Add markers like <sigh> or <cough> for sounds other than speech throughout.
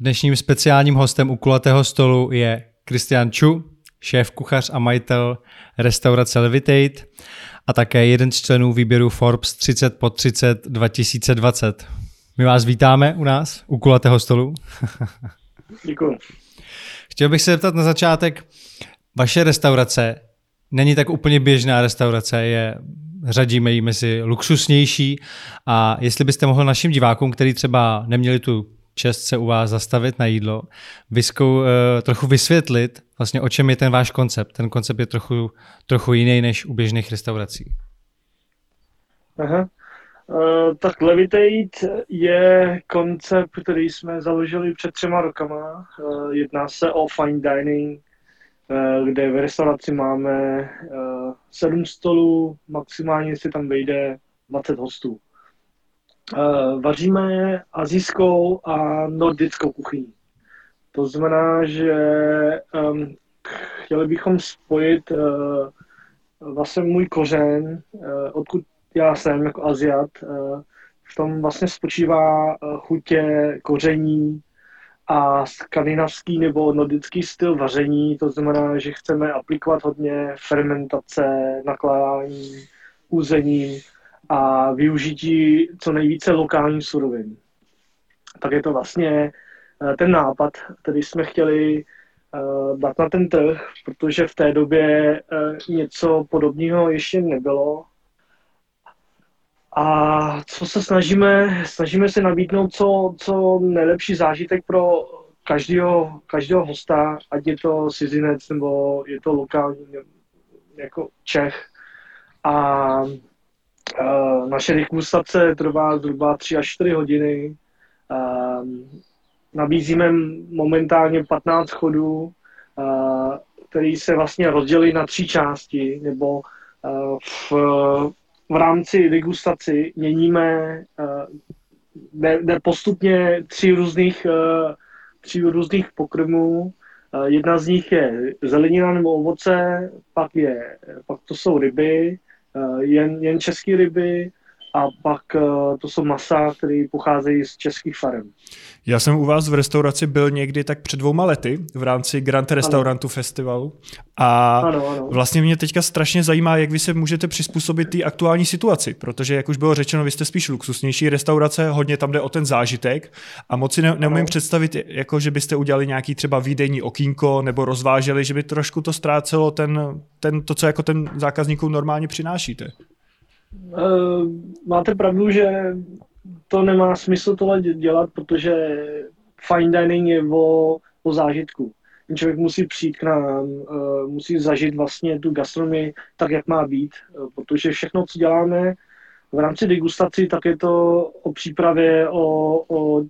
Dnešním speciálním hostem u kulatého stolu je Kristian Chu, šéf kuchař a majitel restaurace Levitate a také jeden z členů výběru Forbes 30 po 30 2020. My vás vítáme u nás, u kulatého stolu. <laughs> Děkuji. Chtěl bych se zeptat na začátek, vaše restaurace není tak úplně běžná restaurace, je řadíme ji mezi luxusnější a jestli byste mohl našim divákům, kteří třeba neměli tu čest se u vás zastavit na jídlo, vyskou, uh, trochu vysvětlit vlastně o čem je ten váš koncept. Ten koncept je trochu, trochu jiný než u běžných restaurací. Aha. Uh, tak Levitate je koncept, který jsme založili před třema rokama. Uh, jedná se o fine dining, uh, kde v restauraci máme sedm stolů, maximálně si tam vejde 20 hostů. Uh, vaříme azijskou a nordickou kuchyni. To znamená, že um, chtěli bychom spojit uh, vlastně můj kořen, uh, odkud já jsem jako Aziat, uh, v tom vlastně spočívá uh, chutě koření a skandinavský nebo nordický styl vaření, to znamená, že chceme aplikovat hodně fermentace, nakládání, úzení a využití co nejvíce lokálních surovin. Tak je to vlastně Eh, ten nápad, který jsme chtěli uh, dát na ten trh, protože v té době uh, něco podobného ještě nebylo. A co se snažíme, snažíme se nabídnout co, co nejlepší zážitek pro každého, každého hosta, ať je to cizinec nebo je to lokální jako Čech. A naše degustace trvá zhruba 3 až 4 hodiny. Nabízíme momentálně 15 chodů, který se vlastně rozdělí na tři části, nebo v, v rámci degustaci měníme jde, jde postupně tři různých, tři různých pokrmů. Jedna z nich je zelenina nebo ovoce, pak, je, pak to jsou ryby, jen, jen české ryby, a pak to jsou masa, které pocházejí z českých farem. Já jsem u vás v restauraci byl někdy tak před dvouma lety v rámci Grand Restaurantu ano. Festivalu a ano, ano. vlastně mě teďka strašně zajímá, jak vy se můžete přizpůsobit té aktuální situaci, protože jak už bylo řečeno, vy jste spíš luxusnější restaurace, hodně tam jde o ten zážitek a moc si ne, neumím ano. představit, jako že byste udělali nějaký třeba výdejní okýnko nebo rozváželi, že by trošku to ztrácelo ten, ten, to, co jako ten zákazníkům normálně přinášíte. Uh, máte pravdu, že to nemá smysl tohle dělat, protože fine dining je o, o zážitku. Člověk musí přijít k nám, uh, musí zažít vlastně tu gastronomii tak, jak má být, uh, protože všechno, co děláme v rámci degustací, tak je to o přípravě, o, o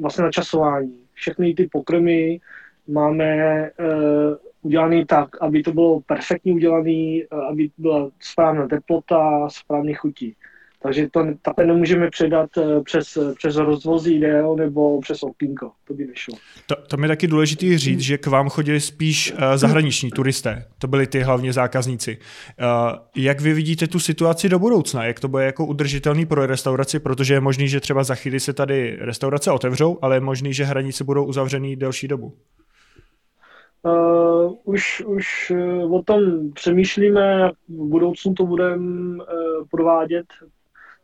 vlastně načasování. Všechny ty pokrmy máme udělaný tak, aby to bylo perfektně udělané, aby byla správná teplota, správně chutí. Takže to takhle nemůžeme předat eh, přes, přes rozvoz jídel nebo přes okýnko. To by nešlo. To, to je taky důležité říct, že k vám chodili spíš uh, zahraniční turisté. To byli ty hlavně zákazníci. Uh, jak vy vidíte tu situaci do budoucna? Jak to bude jako udržitelný pro restauraci? Protože je možný, že třeba za chvíli se tady restaurace otevřou, ale je možný, že hranice budou uzavřený delší dobu. Uh, už, už uh, o tom přemýšlíme, jak v budoucnu to budeme uh, provádět.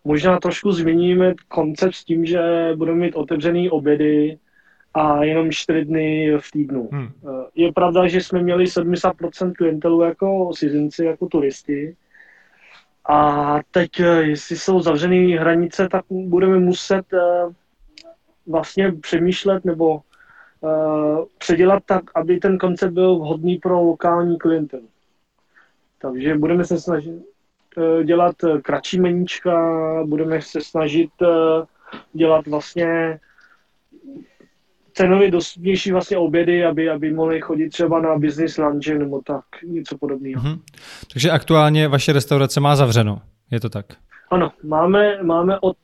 Možná trošku změníme koncept s tím, že budeme mít otevřený obědy a jenom čtyři dny v týdnu. Hmm. Je pravda, že jsme měli 70% klientelu jako cizinci, jako turisti. A teď, jestli jsou zavřené hranice, tak budeme muset vlastně přemýšlet nebo uh, předělat tak, aby ten koncept byl vhodný pro lokální klientelu. Takže budeme se snažit uh, dělat kratší meníčka, budeme se snažit dělat vlastně cenově dostupnější vlastně obědy, aby, aby mohli chodit třeba na business lunge nebo tak, něco podobného. Mm-hmm. Takže aktuálně vaše restaurace má zavřeno, je to tak? Ano, máme, máme od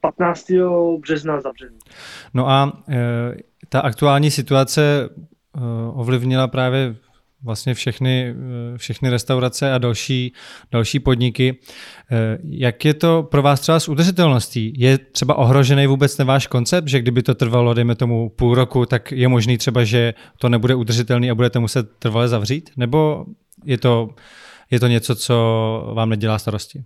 15. března zavřený. No a ta aktuální situace uh, ovlivnila právě vlastně všechny, všechny restaurace a další, další podniky. Jak je to pro vás třeba s udržitelností? Je třeba ohrožený vůbec ten váš koncept, že kdyby to trvalo, dejme tomu, půl roku, tak je možný třeba, že to nebude udržitelný a budete muset trvale zavřít? Nebo je to, je to něco, co vám nedělá starosti?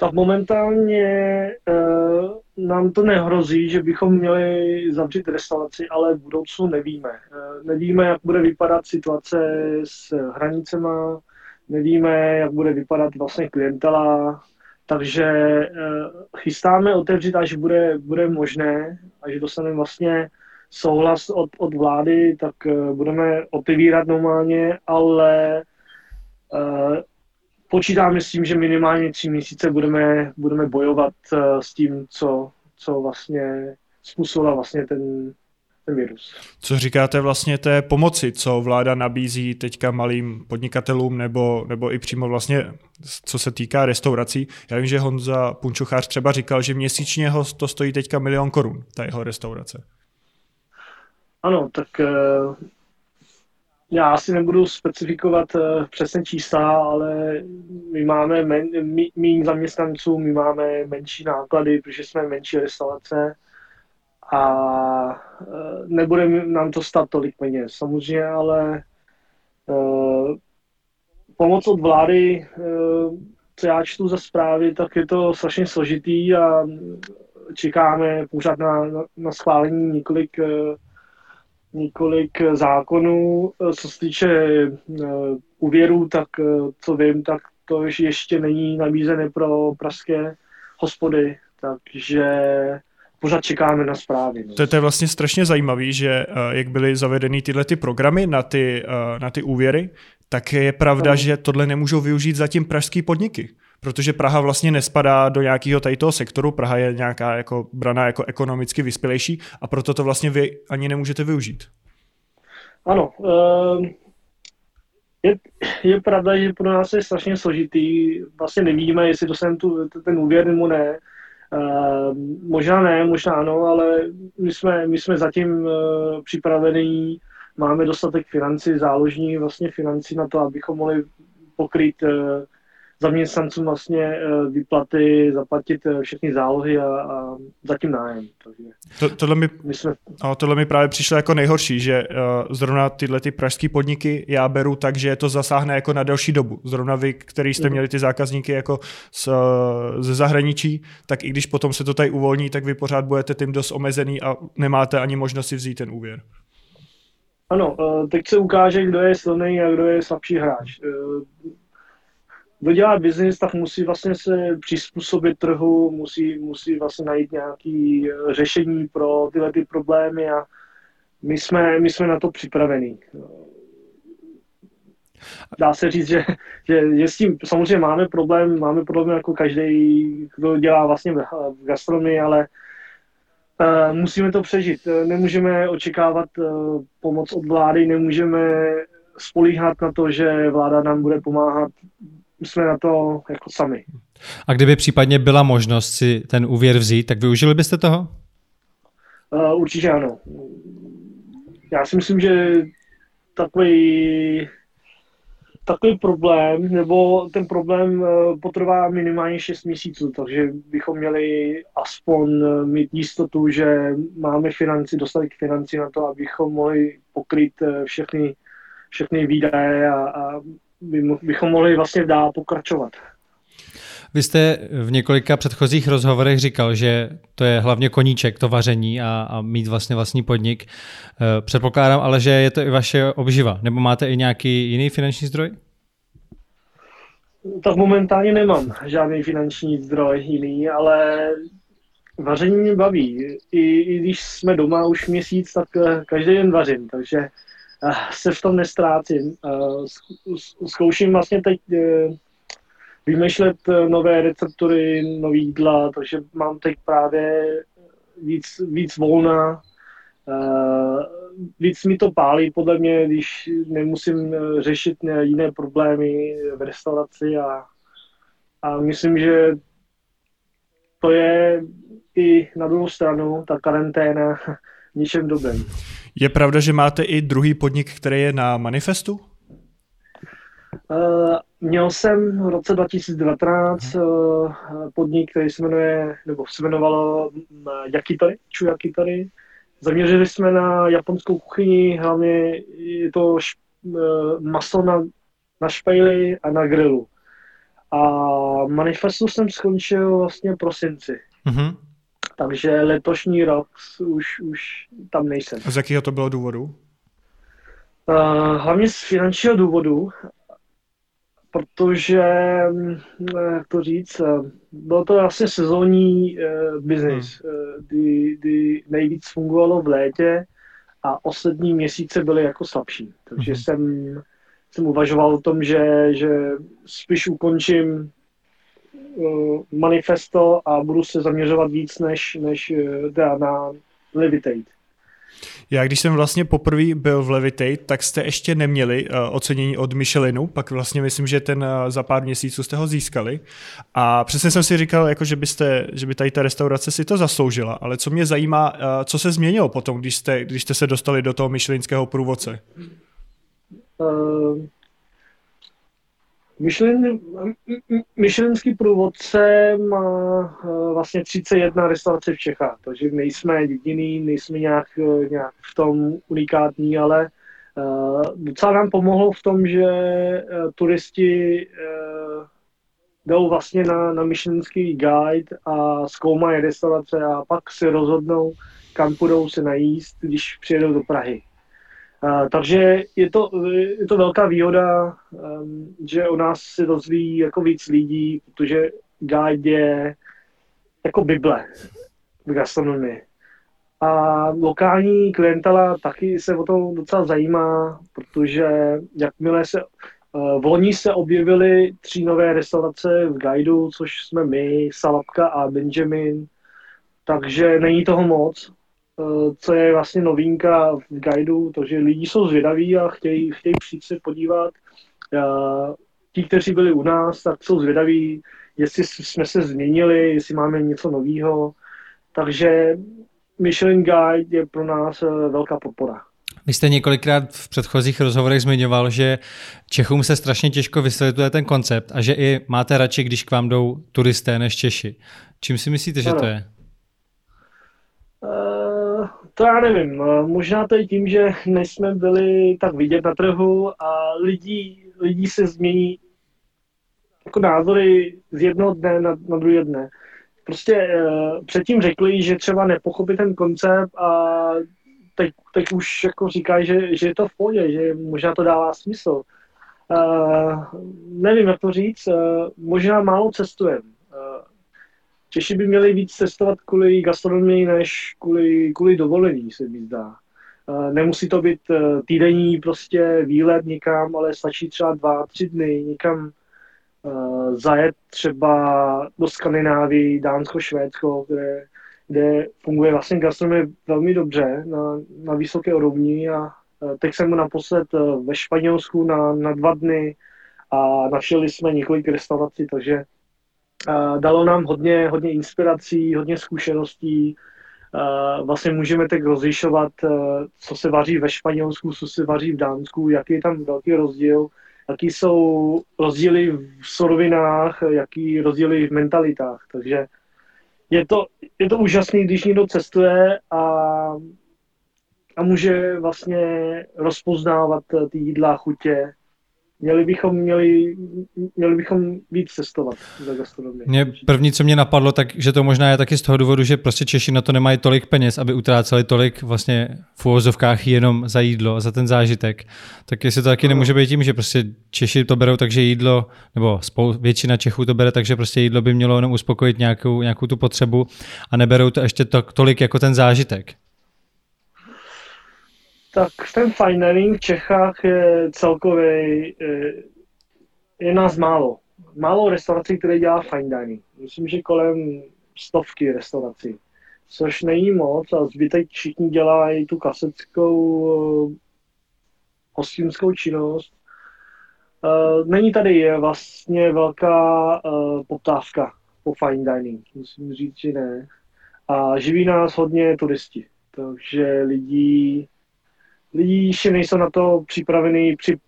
Tak momentálně uh, nám to nehrozí, že bychom měli zavřít restauraci, ale v budoucnu nevíme. Uh, nevíme, jak bude vypadat situace s hranicema, nevíme, jak bude vypadat vlastně klientela, takže uh, chystáme otevřít, až bude, bude možné, až dostaneme vlastně souhlas od, od vlády, tak budeme otevírat normálně, ale počítáme s tím, že minimálně tři měsíce budeme, budeme bojovat uh, s tím, co, co vlastně způsobila vlastně ten, ten virus. Co říkáte vlastně té pomoci, co vláda nabízí teďka malým podnikatelům nebo, nebo i přímo vlastně, co se týká restaurací? Já vím, že Honza Punčuchář třeba říkal, že měsíčně ho to stojí teďka milion korun, ta jeho restaurace. Ano, tak uh, já asi nebudu specifikovat uh, přesně čísla, ale my máme méně zaměstnanců, my máme menší náklady, protože jsme menší restaurace a uh, nebude nám to stát tolik peněz. Samozřejmě, ale uh, pomoc od vlády, co já čtu za zprávy, tak je to strašně složitý a čekáme pořád na, na, schválení několik několik zákonů. Co se týče eh, úvěrů, tak eh, co vím, tak to ještě není nabízené pro pražské hospody, takže pořád čekáme na zprávy. No. To, je, to je vlastně strašně zajímavé, že eh, jak byly zavedeny tyhle ty programy na ty, na ty úvěry, tak je pravda, no. že tohle nemůžou využít zatím pražský podniky protože Praha vlastně nespadá do nějakého tady toho sektoru, Praha je nějaká jako braná jako ekonomicky vyspělejší a proto to vlastně vy ani nemůžete využít. Ano, ehm, je, je pravda, že pro nás je strašně složitý, vlastně nevíme, jestli dostaneme tu, ten úvěr nebo ne, ehm, možná ne, možná ano, ale my jsme, my jsme zatím eh, připravení, máme dostatek financí, záložní vlastně financí na to, abychom mohli pokryt eh, zaměstnancům vlastně eh, vyplaty, zaplatit eh, všechny zálohy a, a zatím nájem. Takže to, tohle, mi, my jsme... a tohle mi právě přišlo jako nejhorší, že uh, zrovna tyhle ty pražské podniky já beru tak, že to zasáhne jako na delší dobu. Zrovna vy, který jste mm. měli ty zákazníky jako z, ze zahraničí, tak i když potom se to tady uvolní, tak vy pořád budete tím dost omezený a nemáte ani možnost si vzít ten úvěr. Ano, teď se ukáže, kdo je silný a kdo je slabší hráč kdo dělá biznis, tak musí vlastně se přizpůsobit trhu, musí, musí vlastně najít nějaké eh, řešení pro tyhle ty problémy a my jsme, my jsme na to připravení. Dá se říct, že, že, že s tím samozřejmě máme problém, máme problém jako každý, kdo dělá vlastně v gastronomii, ale uh, musíme to přežít. Nemůžeme očekávat uh, pomoc od vlády, nemůžeme spolíhat na to, že vláda nám bude pomáhat jsme na to jako sami. A kdyby případně byla možnost si ten úvěr vzít, tak využili byste toho? Uh, určitě ano. Já si myslím, že takový takový problém, nebo ten problém potrvá minimálně 6 měsíců, takže bychom měli aspoň mít jistotu, že máme financi, dostatek financí na to, abychom mohli pokryt všechny, všechny výdaje a, a by, bychom mohli vlastně dál pokračovat. Vy jste v několika předchozích rozhovorech říkal, že to je hlavně koníček, to vaření a, a mít vlastně vlastní podnik. Eh, předpokládám ale, že je to i vaše obživa, nebo máte i nějaký jiný finanční zdroj? Tak momentálně nemám žádný finanční zdroj jiný, ale vaření mě baví. I, I když jsme doma už měsíc, tak eh, každý den vařím, takže se v tom nestrácím. Zkouším vlastně teď eh, vymýšlet eh, nové receptury, nový jídla, takže mám teď právě víc, víc volna, eh, víc mi to pálí podle mě, když nemusím řešit jiné problémy v restauraci a, a myslím, že to je i na druhou stranu, ta karanténa ničem dobrým. Je pravda, že máte i druhý podnik, který je na manifestu? Uh, měl jsem v roce 2019 uh, podnik, který se jmenuje, nebo se jmenovalo Yakitori, Chu Yakitori. Zaměřili jsme na japonskou kuchyni, hlavně je to š, uh, maso na, na špejli a na grilu. A manifestu jsem skončil vlastně v prosinci. Mm-hmm. Takže letošní rok už, už tam nejsem. A z jakého to bylo důvodu? Uh, hlavně z finančního důvodu protože, mm, jak to říct, eh, bylo to vlastně sezónní uh, biznis, hmm. kdy, kdy nejvíc fungovalo v létě a ostatní měsíce byly jako slabší. Takže hmm. jsem, jsem uvažoval o tom, že, že spíš ukončím manifesto a budu se zaměřovat víc než, než uh, na Levitate. Já když jsem vlastně poprvé byl v Levitate, tak jste ještě neměli uh, ocenění od Michelinu, pak vlastně myslím, že ten uh, za pár měsíců jste ho získali. A přesně jsem si říkal, jako že, byste, že by tady ta restaurace si to zasloužila, ale co mě zajímá, uh, co se změnilo potom, když jste, když jste se dostali do toho Michelinského průvodce? Uh, Michelin, Michelinský průvodce má eh, vlastně 31 restaurací v Čechách, takže nejsme jediný, nejsme nějak, eh, nějak v tom unikátní, ale uh, docela nám pomohlo v tom, že turisti jdou vlastně na, na Michelinský guide a zkoumají restaurace a pak si rozhodnou, kam půjdou se najíst, když přijedou do Prahy. Takže je to, je to velká výhoda, um, že u nás se rozvíjí jako víc lidí, protože guide je jako Bible v gastronomii. A lokální klientela taky se o to docela zajímá, protože jakmile se uh, v loni se objevily tři nové restaurace v guideu, což jsme my, Salapka a Benjamin, takže není toho moc. Eh, co je vlastně novinka v guideu, to, že lidi jsou zvědaví a chtějí, chtějí přijít se podívat. Eh, ti, kteří byli u nás, tak jsou zvědaví, jestli jsme se změnili, jestli máme něco nového. Takže Michelin Guide je pro nás eh, velká podpora. Vy jste několikrát v předchozích rozhovorech zmiňoval, že Čechům se strašně těžko vysvětluje ten koncept a že i máte radši, když k vám jdou turisté než Češi. Čím si myslíte, že ano. to je? To já nevím. Možná to je tím, že nejsme byli tak vidět na trhu a lidí, lidí se změní jako názory z jednoho dne na, na druhý dne. Prostě uh, předtím řekli, že třeba nepochopí ten koncept a teď, teď už jako říkají, že, že je to v pohodě, že možná to dává smysl. Uh, nevím, jak to říct, uh, možná málo cestujeme. Češi by měli víc cestovat kvůli gastronomii než kvůli, kvůli dovolení, se mi zdá. Nemusí to být e, týdenní prostě výlet někam, ale stačí třeba dva, tři dny někam e, zajet třeba do Skandinávii, Dánsko, Švédsko, kde, kde funguje vlastně gastronomie velmi dobře na, na vysoké úrovni a teď jsem naposled ve Španělsku na, na dva dny a našli jsme několik restaurací, takže dalo nám hodně, hodně inspirací, hodně zkušeností. Vlastně můžeme tak rozlišovat, e, co se vaří ve Španělsku, co se vaří v Dánsku, jaký je tam velký rozdíl, jaký jsou rozdíly v surovinách, jaký rozdíly v mentalitách. Takže je to, je to úžasné, když někdo cestuje a, a může vlastně rozpoznávat ty jídla, chutě Měli bychom, měli, měli bychom víc cestovat za gastronomii. Mě první, co mě napadlo, tak že to možná je taky z toho důvodu, že prostě Češi na to nemají tolik peněz, aby utráceli tolik vlastně v úvozovkách jenom za jídlo, za ten zážitek. Tak jestli to taky no. nemůže být tím, že prostě Češi to berou takže jídlo, nebo spou, většina Čechů to bere takže prostě jídlo by mělo jenom uspokojit nějakou, nějakou tu potřebu a neberou to ještě to, tolik jako ten zážitek tak ten fine dining v Čechách je celkově, je nás málo. Málo restaurací, které dělá fine dining. Myslím, že kolem stovky restaurací. Což není moc a zbytek všichni dělají tu klasickou hostinskou činnost. Není tady je vlastně velká poptávka po fine dining, musím říct, že ne. A živí nás hodně turisti. takže lidi, lidi ještě nejsou na to připravený při,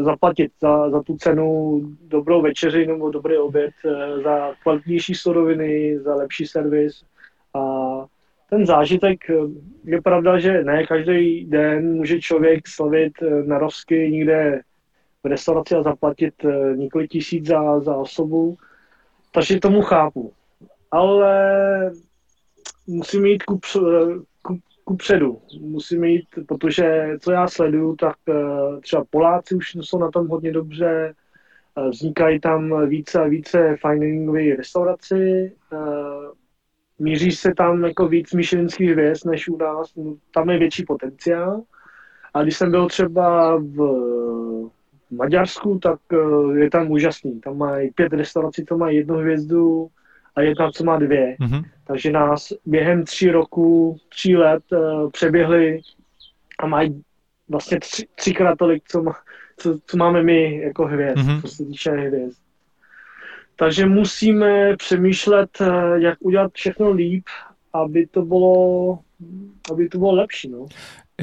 zaplatit za, za tu cenu dobrou večeři nebo dobrý oběd, eh, za kvalitnější suroviny, za lepší servis a ten zážitek, je pravda, že ne každý den může člověk slavit narovsky někde v restauraci a zaplatit několik tisíc za, za osobu, takže tomu chápu. Ale musím jít ku, ku, ku předu. Musím jít, protože co já sleduju, tak eh, třeba Poláci už jsou na tom hodně dobře, eh, vznikají tam více a více fine restauraci, eh, míří se tam jako víc myšelinských hvězd než u nás, no, tam je větší potenciál. A když jsem byl třeba v Maďarsku, tak je tam úžasný. Tam mají pět restaurací, to mají jednu hvězdu, a jedna, co má dvě. Mm-hmm. Takže nás během tří roku, tří let uh, přeběhli a mají vlastně tři, třikrát tolik, co, má, co, co máme my jako hvězd, mm-hmm. co se týče hvězd. Takže musíme přemýšlet, uh, jak udělat všechno líp, aby to bylo, aby to bylo lepší. No.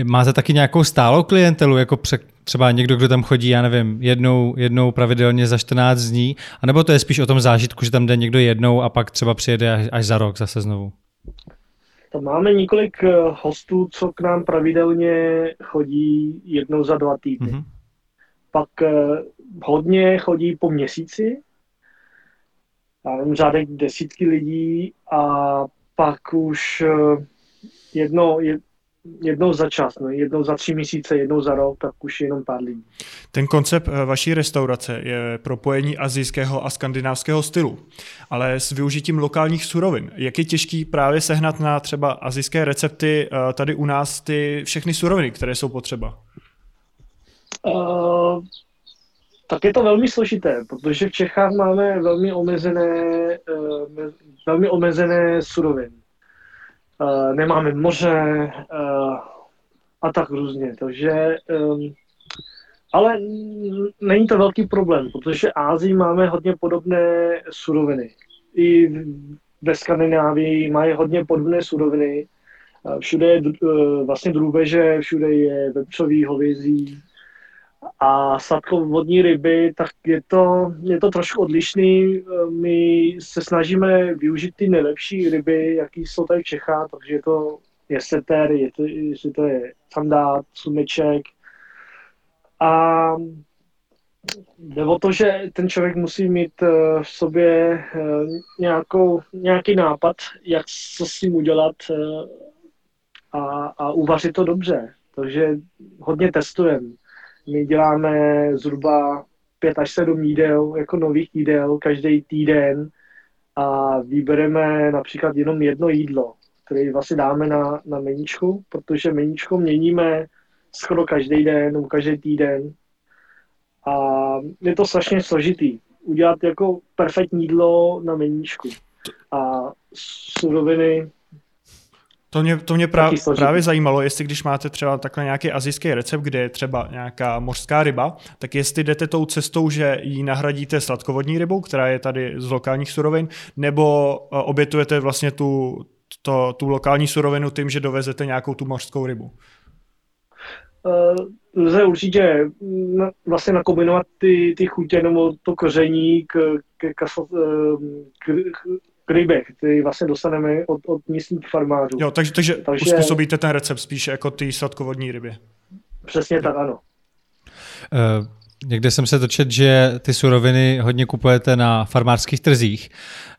Máte taky nějakou stálou klientelu, jako pře- třeba někdo, kdo tam chodí, já nevím, jednou, jednou pravidelně za 14 dní, anebo to je spíš o tom zážitku, že tam jde někdo jednou a pak třeba přijede až, až za rok zase znovu? Tam máme několik eh, hostů, co k nám pravidelně chodí jednou za dva týdny. Mm-hmm. Pak eh, hodně chodí po měsíci, já vím, řádek desítky lidí a pak už eh, jedno, jednou za čas, no, jednou za tři měsíce, jednou za rok, tak už jenom pár lidí. Ten koncept eh, vaší restaurace je propojení azijského a skandinávského stylu, ale s využitím lokálních surovin. Jak je těžký právě sehnat na třeba azijské recepty eh, tady u nás ty všechny suroviny, které jsou potřeba? Uh, tak je to velmi složité, protože v Čechách máme velmi omezené, uh, velmi omezené suroviny nemáme moře uh, a tak různě. Takže, ale není to velký problém, protože Ázii máme hodně podobné suroviny. I ve Skandinávii mají hodně podobné suroviny. Všude je vlastně drůbeže, všude je vepřový, hovězí, a sladkovodní ryby, tak je to, je to trošku odlišný. My se snažíme využít ty nejlepší ryby, jaký jsou tady v Čechách, takže je to je seter, je to, jestli to je sandát, sumeček. A jde o to, že ten člověk musí mít eh, v sobě eh, nějakou, nějaký nápad, jak co s tím udělat a, a uvařit to dobře. Takže hodně testujeme my děláme zhruba pět až sedm jídel, jako nových jídel každý týden. A vybereme například jenom jedno jídlo, které vlastně dáme na, na meníčku, protože meníčko měníme skoro každý den nebo každý týden. A je to strašně složitý udělat jako perfektní jídlo na meníčku. A suroviny to mě, to mě právě, právě zajímalo, jestli když máte třeba takhle nějaký azijský recept, kde je třeba nějaká mořská ryba, tak jestli jdete tou cestou, že ji nahradíte sladkovodní rybou, která je tady z lokálních surovin, nebo eh, obětujete vlastně tu, to, tu lokální surovinu tím, že dovezete nějakou tu mořskou rybu? Uh, lze určitě vlastně nakombinovat ty, ty chutě nebo to koření k, k, k, k, k rybě, který vlastně dostaneme od, od místních farmářů. Jo, takže, takže, takže uspůsobíte ten recept spíše jako ty sladkovodní ryby. Přesně tak, ano. Uh, Někde jsem se dočet, že ty suroviny hodně kupujete na farmářských trzích.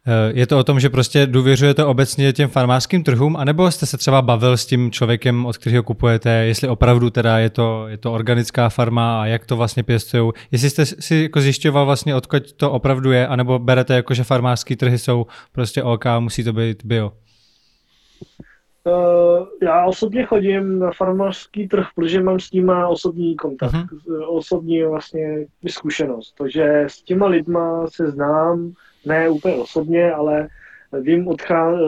Eh, je to o tom, že prostě důvěřujete obecně těm farmářským trhům, anebo jste se třeba bavil s tím člověkem, od kterého kupujete, jestli opravdu teda je to, je to organická farma a jak to vlastně pěstují. Jestli jste si jako zjišťoval vlastně, odkud to opravdu je, anebo berete jako, že farmářské trhy jsou prostě OK, musí to být bio. Uh, já osobně chodím na farmářský trh, protože mám s tím osobní kontakt, uh-huh. osobní vlastně zkušenost. Takže s těma lidma se znám, ne úplně osobně, ale vím, odchá,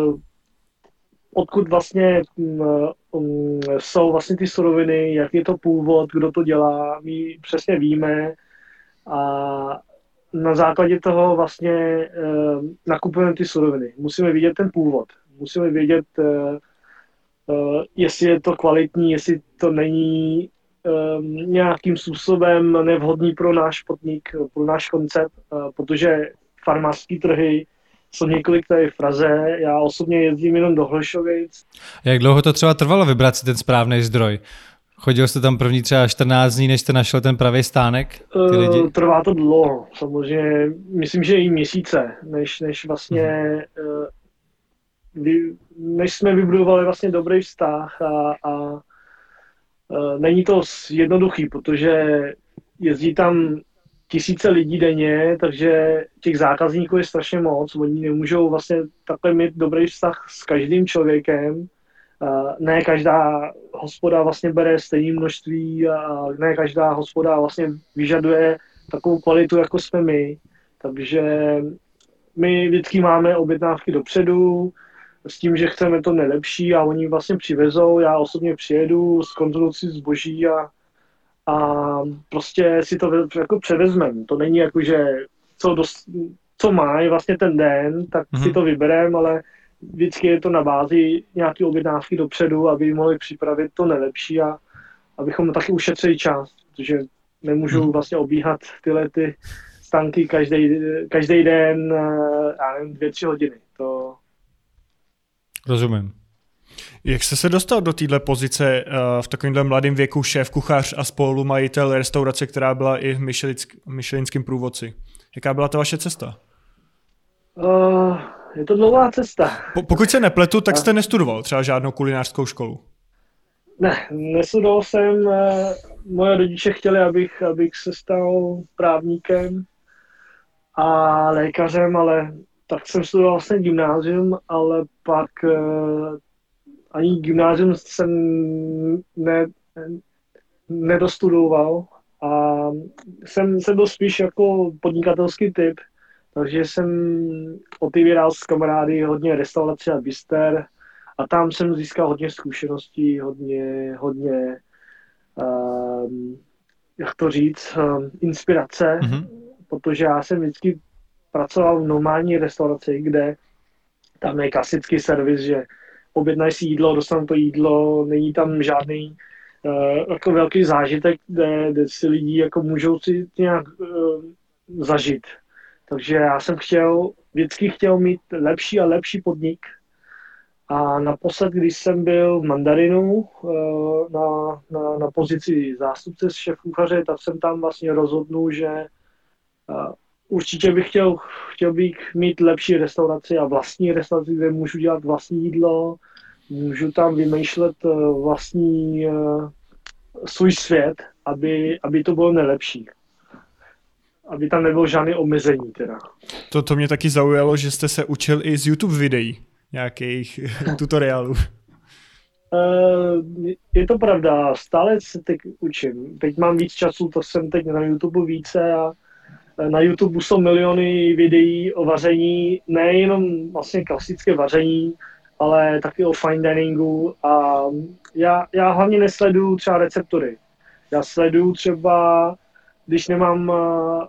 odkud vlastně um, um, jsou vlastně ty suroviny, jak je to původ, kdo to dělá, my přesně víme a na základě toho vlastně uh, nakupujeme ty suroviny. Musíme vidět ten původ, musíme vědět, uh, uh, jestli je to kvalitní, jestli to není um, nějakým způsobem nevhodný pro náš podnik, pro náš koncept, uh, protože farmářské trhy jsou několik tady v Praze, já osobně jezdím jenom do Hlešovic. Jak dlouho to třeba trvalo vybrat si ten správný zdroj? Chodil jste tam první třeba 14 dní, než jste našel ten pravý stánek? Ty eh, lidi? Trvá to dlouho, samozřejmě. Myslím, že i měsíce, než, než vlastně mm-hmm. než jsme vybudovali vlastně dobrý vztah a, a není to jednoduchý, protože jezdí tam tisíce lidí denně, takže těch zákazníků je strašně moc. Oni nemůžou vlastně takhle mít dobrý vztah s každým člověkem. Ne každá hospoda vlastně bere stejné množství a ne každá hospoda vlastně vyžaduje takovou kvalitu, jako jsme my. Takže my vždycky máme objednávky dopředu, s tím, že chceme to nejlepší a oni vlastně přivezou, já osobně přijedu, zkontroluji si zboží a a prostě si to jako převezmeme. To není jako, že co, dost, co má vlastně ten den, tak mm-hmm. si to vybereme, ale vždycky je to na bázi nějaké objednávky dopředu, aby mohli připravit to nejlepší a abychom taky ušetřili čas, protože nemůžu mm-hmm. vlastně obíhat tyhle ty stanky každý, každý den, eh, já nevím, dvě, tři hodiny. To... Rozumím. Jak jste se dostal do této pozice uh, v takovémhle mladém věku šéf, kuchař a spolu majitel restaurace, která byla i v Michelinském průvodci? Jaká byla ta vaše cesta? Uh, je to dlouhá cesta. Po, pokud se nepletu, tak jste nestudoval třeba žádnou kulinářskou školu? Ne, nestudoval jsem. Moje rodiče chtěli, abych, abych se stal právníkem a lékařem, ale tak jsem studoval vlastně gymnázium, ale pak uh, ani gymnázium jsem ne, nedostudoval a jsem, jsem byl spíš jako podnikatelský typ, takže jsem otevíral s kamarády hodně restaurace a bister a tam jsem získal hodně zkušeností, hodně, hodně um, jak to říct, um, inspirace, mm-hmm. protože já jsem vždycky pracoval v normální restauraci, kde tam je klasický servis, že objednají si jídlo, dostanou to jídlo, není tam žádný uh, jako velký zážitek, kde, kde si lidi jako můžou si nějak uh, zažít. Takže já jsem chtěl, vždycky chtěl mít lepší a lepší podnik. A naposled, když jsem byl v Mandarinu uh, na, na, na pozici zástupce šéf kuchaře, tak jsem tam vlastně rozhodnul, že určitě bych chtěl, chtěl bych mít lepší restauraci a vlastní restauraci, kde můžu dělat vlastní jídlo, můžu tam vymýšlet eh, vlastní eh, svůj svět, aby, aby to bylo nejlepší. Aby tam nebylo žádné omezení teda. To, to mě taky zaujalo, že jste se učil i z YouTube videí, nějakých <laughs> tutoriálů. Uh, je to pravda, stále se teď učím. Teď mám víc času, to jsem teď na YouTube více a na YouTube jsou miliony videí o vaření, nejenom vlastně klasické vaření, ale taky o fine diningu a já, já hlavně nesleduju třeba receptury. Já sleduju třeba, když nemám uh,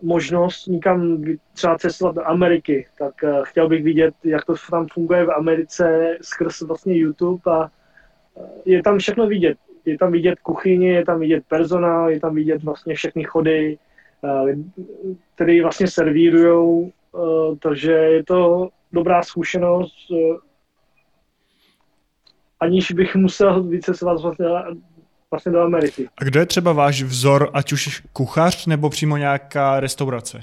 možnost nikam třeba cestovat do Ameriky, tak uh, chtěl bych vidět, jak to tam funguje v Americe skrz vlastně YouTube a uh, je tam všechno vidět. Je tam vidět kuchyně, je tam vidět personál, je tam vidět vlastně všechny chody, které vlastně servírujou, takže je to dobrá zkušenost aniž bych musel vycestovat vlastně, vlastně do Ameriky. A kdo je třeba váš vzor, ať už kuchař nebo přímo nějaká restaurace?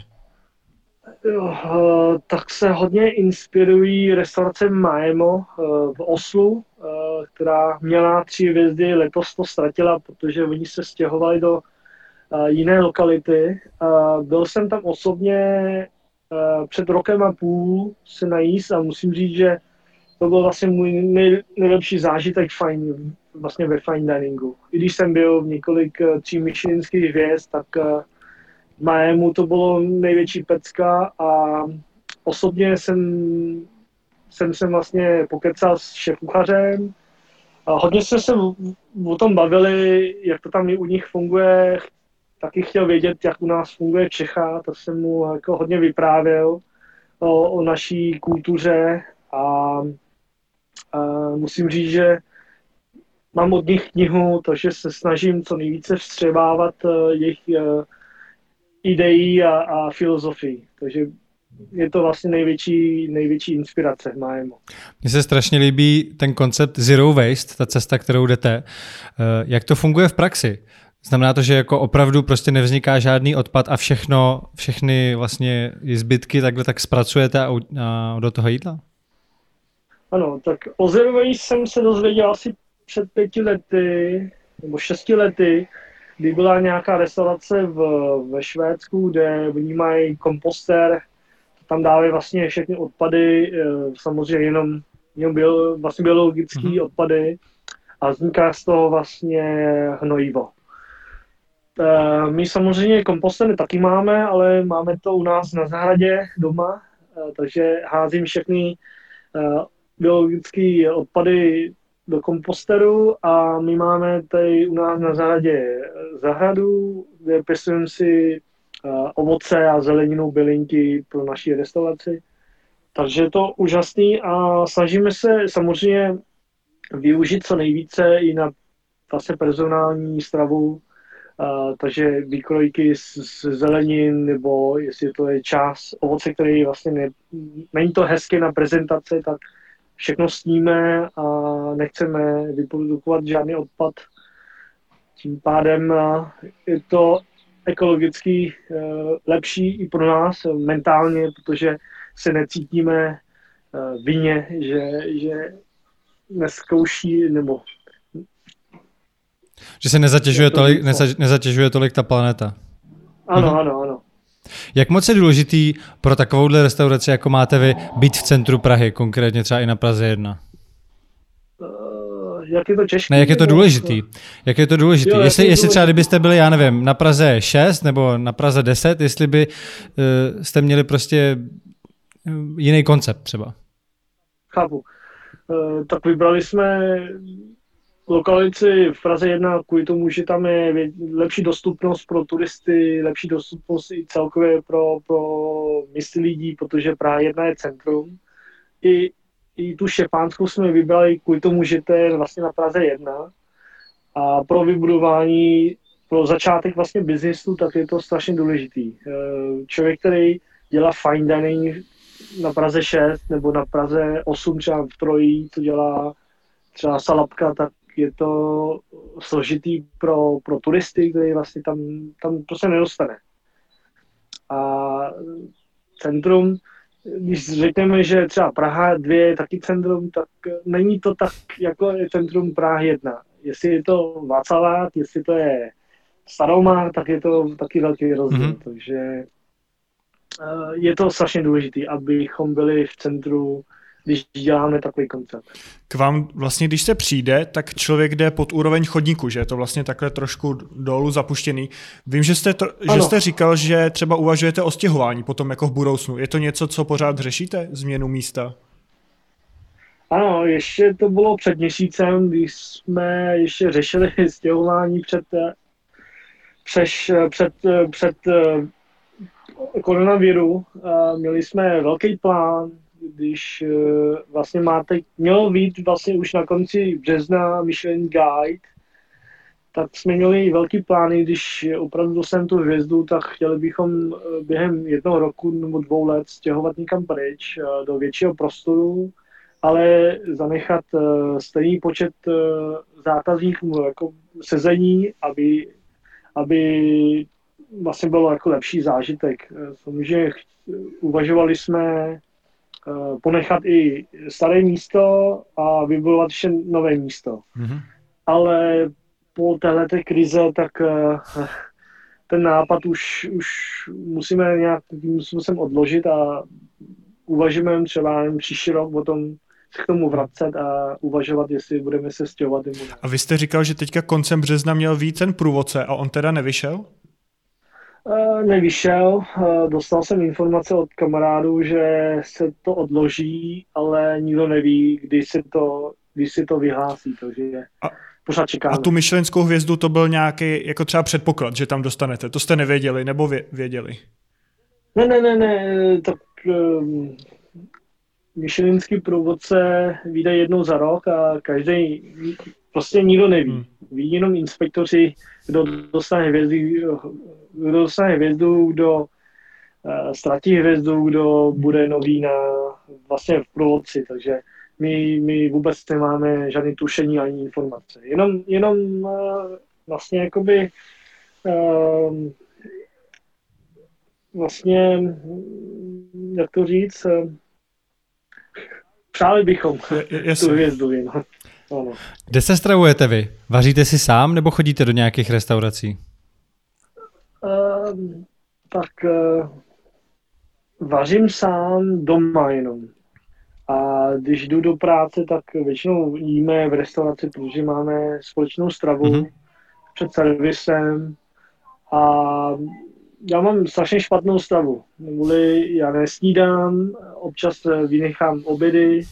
Eh, tak se hodně inspirují restaurace Maemo eh, v Oslu, eh, která měla tři hvězdy, letos to ztratila, protože oni se stěhovali do jiné lokality. Byl jsem tam osobně před rokem a půl se najíst a musím říct, že to byl vlastně můj nej, nejlepší zážitek fajn, vlastně ve fine diningu. I když jsem byl v několik uh, tří myšelinských hvězd, tak uh, Maému to bylo největší pecka a osobně jsem, jsem se vlastně pokecal s šéfuchařem. Hodně jsme se o tom bavili, jak to tam u nich funguje. Taky chtěl vědět, jak u nás funguje Čecha, to jsem mu jako hodně vyprávěl o, o naší kultuře a a musím říct, že mám od nich knihu, takže se snažím co nejvíce vstřebávat jejich ideí a, a filozofii. Takže je to vlastně největší, největší inspirace Májemo. Mně se strašně líbí ten koncept zero waste, ta cesta, kterou jdete. Jak to funguje v praxi? Znamená to, že jako opravdu prostě nevzniká žádný odpad a všechno, všechny vlastně zbytky takhle tak zpracujete a, a do toho jídla? Ano, tak o Zero jsem se dozvěděl asi před pěti lety, nebo šesti lety, kdy byla nějaká restaurace v, ve Švédsku, kde oni mají komposter, tam dávají vlastně všechny odpady, eh, samozřejmě jenom, jenom byl, vlastně biologické mm-hmm. odpady a vzniká z toho vlastně hnojivo. Eh, my samozřejmě kompostery taky máme, ale máme to u nás na zahradě doma, eh, takže házím všechny eh, biologické odpady do komposteru a my máme tady u nás na zahradě zahradu, kde pěstujeme si ovoce a zeleninu, bylinky pro naši restauraci. Takže je to úžasný a snažíme se samozřejmě využít co nejvíce i na vlastně personální stravu Takže výkrojky z, z zelenin, nebo jestli to je čas ovoce, který vlastně ne, není to hezké na prezentaci, tak všechno sníme a nechceme vyprodukovat žádný odpad. Tím pádem je to ekologicky uh, lepší i pro nás mentálně, protože se necítíme uh, vině, že, že neskouší nebo že se nezatěžuje tolik, nezatěžuje tolik ta planeta. Ano, mhm. ano, ano. Jak moc je důležitý pro takovouhle restauraci, jako máte vy, být v centru Prahy, konkrétně třeba i na Praze 1? Uh, jak je to těžké? Ne, jak je to důležitý? Jak je to důležitý? Jo, jestli, jestli třeba, kdybyste byli, já nevím, na Praze 6 nebo na Praze 10, jestli by uh, jste měli prostě uh, jiný koncept třeba. Chápu. Uh, tak vybrali jsme lokalici v Praze 1 kvůli tomu, že tam je lepší dostupnost pro turisty, lepší dostupnost i celkově pro, pro mysli lidí, protože Praha 1 je centrum. I, i tu Šepánskou jsme vybrali kvůli tomu, že to je vlastně na Praze 1. A pro vybudování, pro začátek vlastně biznisu, tak je to strašně důležitý. Eh, člověk, který dělá fine dining na Praze 6 nebo na Praze 8 třeba v Trojí, co dělá třeba Salapka, tak je to složitý pro, pro turisty, který vlastně tam, tam prostě nedostane. A centrum, když řekneme, že třeba Praha 2 je taky centrum, tak není to tak, jako je centrum Praha 1. Jestli je to Václavák, jestli to je Staromá, tak je to taky velký rozdíl. Mm-hmm. Takže eh, je to strašně důležité, abychom byli v centru když děláme takový koncept. K vám vlastně, když se přijde, tak člověk jde pod úroveň chodníku, že je to vlastně takhle trošku dolů zapuštěný. Vím, že jste, to, že jste říkal, že třeba uvažujete o stěhování potom jako v budoucnu. Je to něco, co pořád řešíte, změnu místa? Ano, ještě to bylo před měsícem, když jsme ještě řešili <laughs> stěhování před, před, před, před koronaviru. Měli jsme velký plán, když uh, vlastně máte, mělo být vlastně už na konci března Michelin Guide, tak jsme měli velký plány, když opravdu dostaneme tu hvězdu, tak chtěli bychom eh, během jednoho roku nebo dvou let stěhovat někam pryč uh, do většího prostoru, ale zanechat stejný počet zákazníků jako sezení, aby, aby vlastně bylo jako lepší zážitek. Samozřejmě uvažovali jsme Eh, ponechat i staré místo a vybudovat ještě nové místo. Mm-hmm. Ale po této krize, tak eh, ten nápad už, už musíme nějakým způsobem odložit a uvažujeme třeba příští rok o tom, se k tomu vracet a uvažovat, jestli budeme se stěhovat. A vy jste říkal, že teďka koncem března měl víc ten průvodce a on teda nevyšel? Eh, nevyšel. Eh, dostal jsem informace od kamarádů, že se to odloží, ale nikdo neví, kdy se to, kdy se to vyhlásí, takže a, pořád čekáme. A tu myšlenskou hvězdu to byl nějaký jako třeba předpoklad, že tam dostanete. To jste nevěděli, nebo vě, věděli? Ne, ne, ne, ne, tak um, myšelinský průvodce vyjde jednou za rok a každý prostě nikdo neví. Hmm. Ví jenom inspektoři, kdo dostane hvězdu, kdo dostane hvězdu, kdo uh, ztratí hvězdu, kdo bude nový na vlastně v provodci, takže my, my vůbec nemáme žádné tušení ani informace. Jenom, jenom uh, vlastně jakoby uh, vlastně, jak to říct, uh, přáli bychom tu hvězdu. No. Ano. Kde se stravujete vy? Vaříte si sám nebo chodíte do nějakých restaurací? Uh, tak uh, vařím sám doma jenom. A když jdu do práce, tak většinou jíme v restauraci, protože máme společnou stravu mm-hmm. před servisem. A já mám strašně špatnou stravu. Neboli já nesnídám, občas vynechám obědy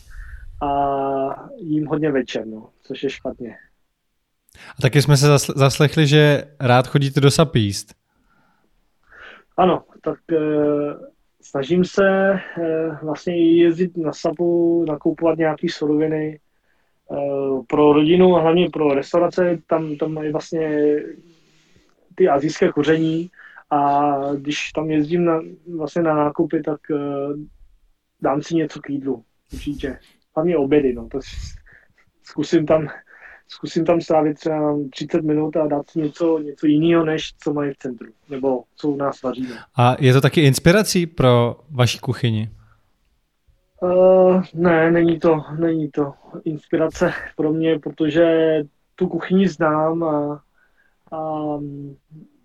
a jím hodně večer, no, což je špatně. A taky jsme se zaslechli, že rád chodíte do SAP jíst. Ano, tak e, snažím se e, vlastně jezdit na SAPu, nakupovat nějaké suroviny e, pro rodinu a hlavně pro restaurace. Tam, tam mají vlastně ty azijské koření a když tam jezdím na, vlastně na nákupy, tak e, dám si něco k jídlu, určitě hlavně obědy, no, to zkusím tam, zkusím tam strávit třeba 30 minut a dát si něco, něco jiného, než co mají v centru, nebo co u nás vaří. A je to taky inspirací pro vaši kuchyni? Uh, ne, není to, není to inspirace pro mě, protože tu kuchyni znám a, a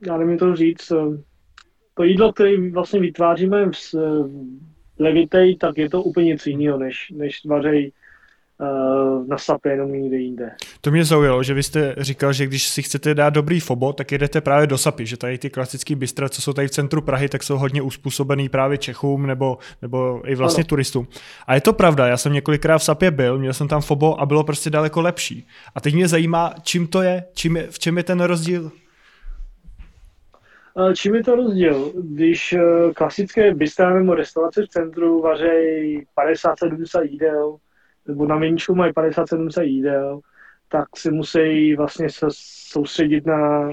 já nevím to říct, to jídlo, které vlastně vytváříme v, Levitej, tak je to úplně něco jiného, než, než vařej uh, na sapě jenom někde jinde. To mě zaujalo, že vy jste říkal, že když si chcete dát dobrý fobo, tak jedete právě do sapy, že tady ty klasické bystra, co jsou tady v centru Prahy, tak jsou hodně uspůsobený právě Čechům nebo, nebo i vlastně ano. turistům. A je to pravda, já jsem několikrát v sapě byl, měl jsem tam fobo a bylo prostě daleko lepší. A teď mě zajímá, čím to je, čím je v čem je ten rozdíl? Čím je to rozdíl? Když eh, klasické bystra nebo restaurace v centru vařejí 50-70 jídel, nebo na menšu mají 50-70 jídel, tak si musí vlastně se soustředit na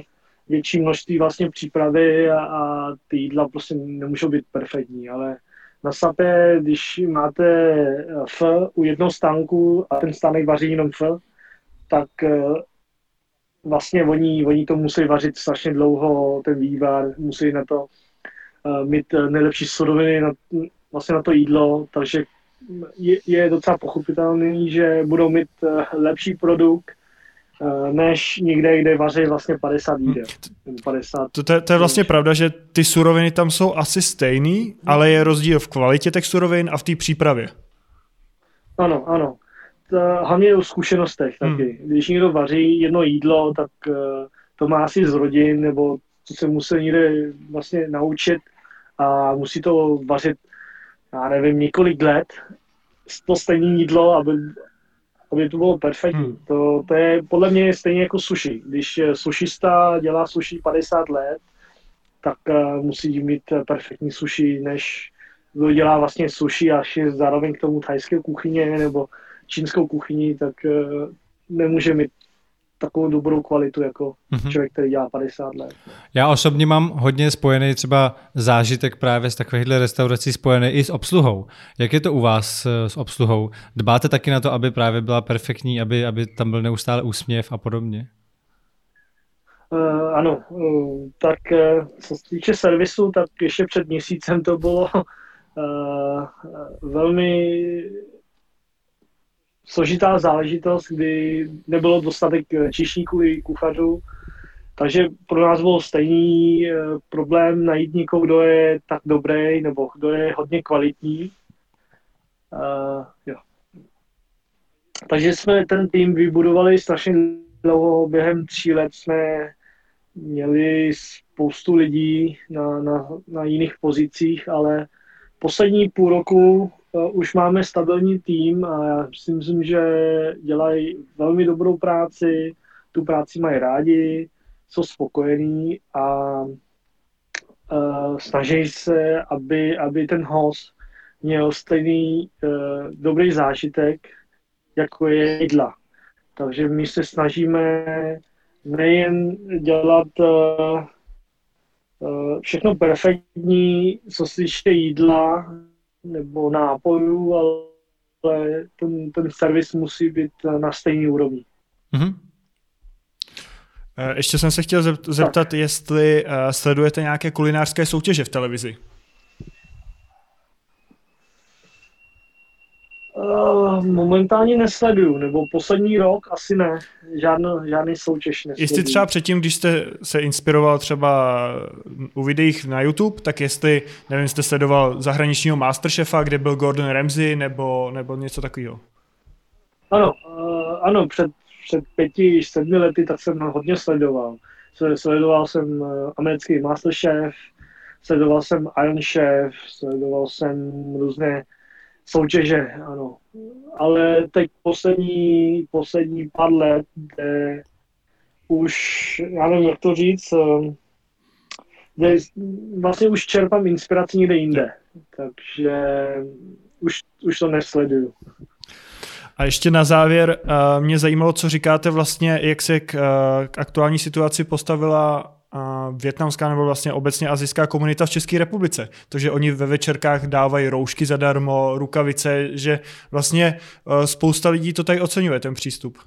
větší množství vlastně přípravy a, a ty jídla prostě nemůžou být perfektní, ale na sapě, když máte F u jednoho stánku a ten stánek vaří jenom F, tak eh, vlastně oni, oni to musí vařit strašně dlouho, ten vývar, musí na to uh, mít eh, nejlepší suroviny na, vlastně na to jídlo, takže je, je docela pochopitelný, že budou mít uh, lepší produkt, než někde, kde vaří vlastně 50 jídel. 50, to, to, to je vlastně pravda, že ty suroviny tam jsou asi stejný, ale je rozdíl v kvalitě těch surovin a v té přípravě. Ano, ano hlavně o zkušenostech taky. Hmm. Když někdo vaří jedno jídlo, tak uh, to má asi z rodin, nebo co se musí někde vlastně naučit a musí to vařit, já nevím, několik let, to stejné jídlo, aby, aby to bylo perfektní. Hmm. To, to je podle mě stejně jako sushi. Když sušista dělá sushi 50 let, tak uh, musí mít perfektní sushi, než kdo dělá vlastně sushi a je zároveň k tomu thajské kuchyně nebo čínskou kuchyni, tak eh, nemůže mít takovou dobrou kvalitu jako mm-hmm. člověk, který dělá 50 let. Já osobně mám hodně spojený třeba zážitek právě z takovýchhle restaurací spojený i s obsluhou. Jak je to u vás eh, s obsluhou? Dbáte taky na to, aby právě byla perfektní, aby, aby tam byl neustále úsměv a podobně? Uh, ano, uh, tak uh, co se týče servisu, tak ještě před měsícem to bylo uh, <laughs> velmi složitá záležitost, kdy nebylo dostatek eh, čišníků i kuchařů, takže pro nás byl stejný eh, problém najít někoho, kdo je tak dobrý nebo kdo je hodně kvalitní. Uh, jo. Takže jsme ten tým vybudovali strašně dlouho, během tří let jsme měli spoustu lidí na, na, na jiných pozicích, ale poslední půl roku už máme stabilní tým a já si myslím, že dělají velmi dobrou práci, tu práci mají rádi, jsou spokojení a uh, snaží se, aby, aby ten host měl stejný uh, dobrý zážitek, jako je jídla. Takže my se snažíme nejen dělat uh, uh, všechno perfektní, co se týče jídla nebo nápojů, ale ten, ten servis musí být na stejný úrovni. Mm-hmm. Ještě jsem se chtěl zeptat, tak. jestli sledujete nějaké kulinářské soutěže v televizi. Uh, momentálně nesleduju, nebo poslední rok asi ne, žádný, žádný soutěž nesleduju. Jestli třeba předtím, když jste se inspiroval třeba u videích na YouTube, tak jestli, nevím, jste sledoval zahraničního Masterchefa, kde byl Gordon Ramsay, nebo, nebo něco takového? Ano, uh, ano, před, před pěti, sedmi lety tak jsem hodně sledoval. Sledoval jsem americký Masterchef, sledoval jsem Iron Chef, sledoval jsem různé soutěže, ano. Ale teď poslední, poslední pár let, kde už, já nevím, jak to říct, eh, kde vlastně už čerpám inspiraci někde jinde. Takže už, už to nesleduju. A ještě na závěr uh, mě zajímalo, co říkáte vlastně, jak se k, uh, k aktuální situaci postavila větnamská nebo vlastně obecně azijská komunita v České republice. To, že oni ve večerkách dávají roušky zadarmo, rukavice, že vlastně eh, spousta lidí to tady oceňuje, ten přístup.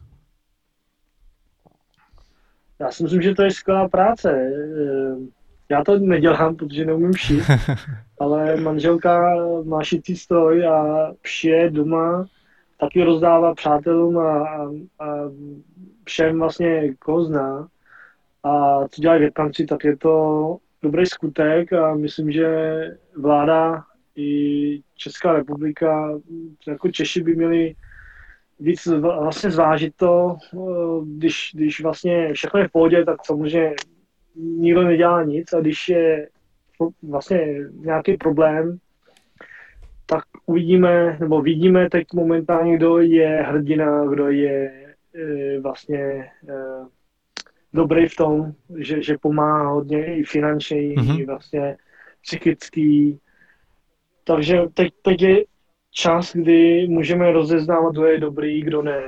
Já si myslím, že to je skvělá práce. Eh, já to nedělám, protože neumím šít, <laughs> ale manželka má šitý stroj a šije doma, taky rozdává přátelům a, a, a všem vlastně, koho zná. A co dělají Větnamci, tak je to dobrý skutek a myslím, že vláda i Česká republika, jako Češi by měli víc vlastně zvážit to, když, když vlastně všechno je v pohodě, tak samozřejmě nikdo nedělá nic a když je vlastně nějaký problém, tak uvidíme, nebo vidíme teď momentálně, kdo je hrdina, kdo je e, vlastně e, dobrý v tom, že, že pomáhá hodně i finančně, mm-hmm. i vlastně psychický. Takže teď, teď je čas, kdy můžeme rozeznávat, kdo je dobrý, kdo ne.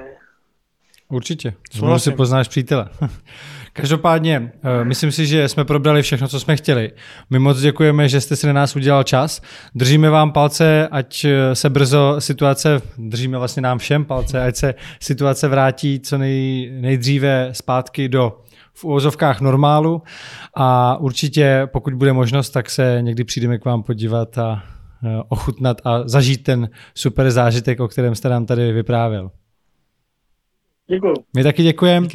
Určitě. Znovu si poznáš přítele. <laughs> Každopádně, uh, myslím si, že jsme probrali všechno, co jsme chtěli. My moc děkujeme, že jste si na nás udělal čas. Držíme vám palce, ať eh, se brzo situace, držíme vlastně nám všem palce, ať se situace vrátí co nej, nejdříve zpátky do v úvozovkách normálu a určitě, pokud bude možnost, tak se někdy přijdeme k vám podívat a e, ochutnat a zažít ten super zážitek, o kterém jste nám tady vyprávěl. Děkuji. My taky děkujeme.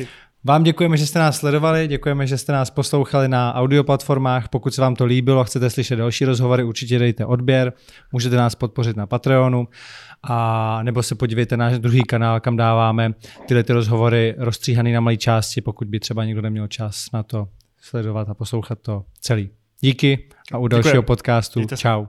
Vám děkujeme, že jste nás sledovali, děkujeme, že jste nás poslouchali na audio platformách. Pokud se vám to líbilo a chcete slyšet další rozhovory, určitě dejte odběr. Můžete nás podpořit na Patreonu a nebo se podívejte na náš druhý kanál, kam dáváme tyhle ty rozhovory rozstříhaný na malé části, pokud by třeba někdo neměl čas na to sledovat a poslouchat to celý. Díky a u dalšího podcastu. Čau.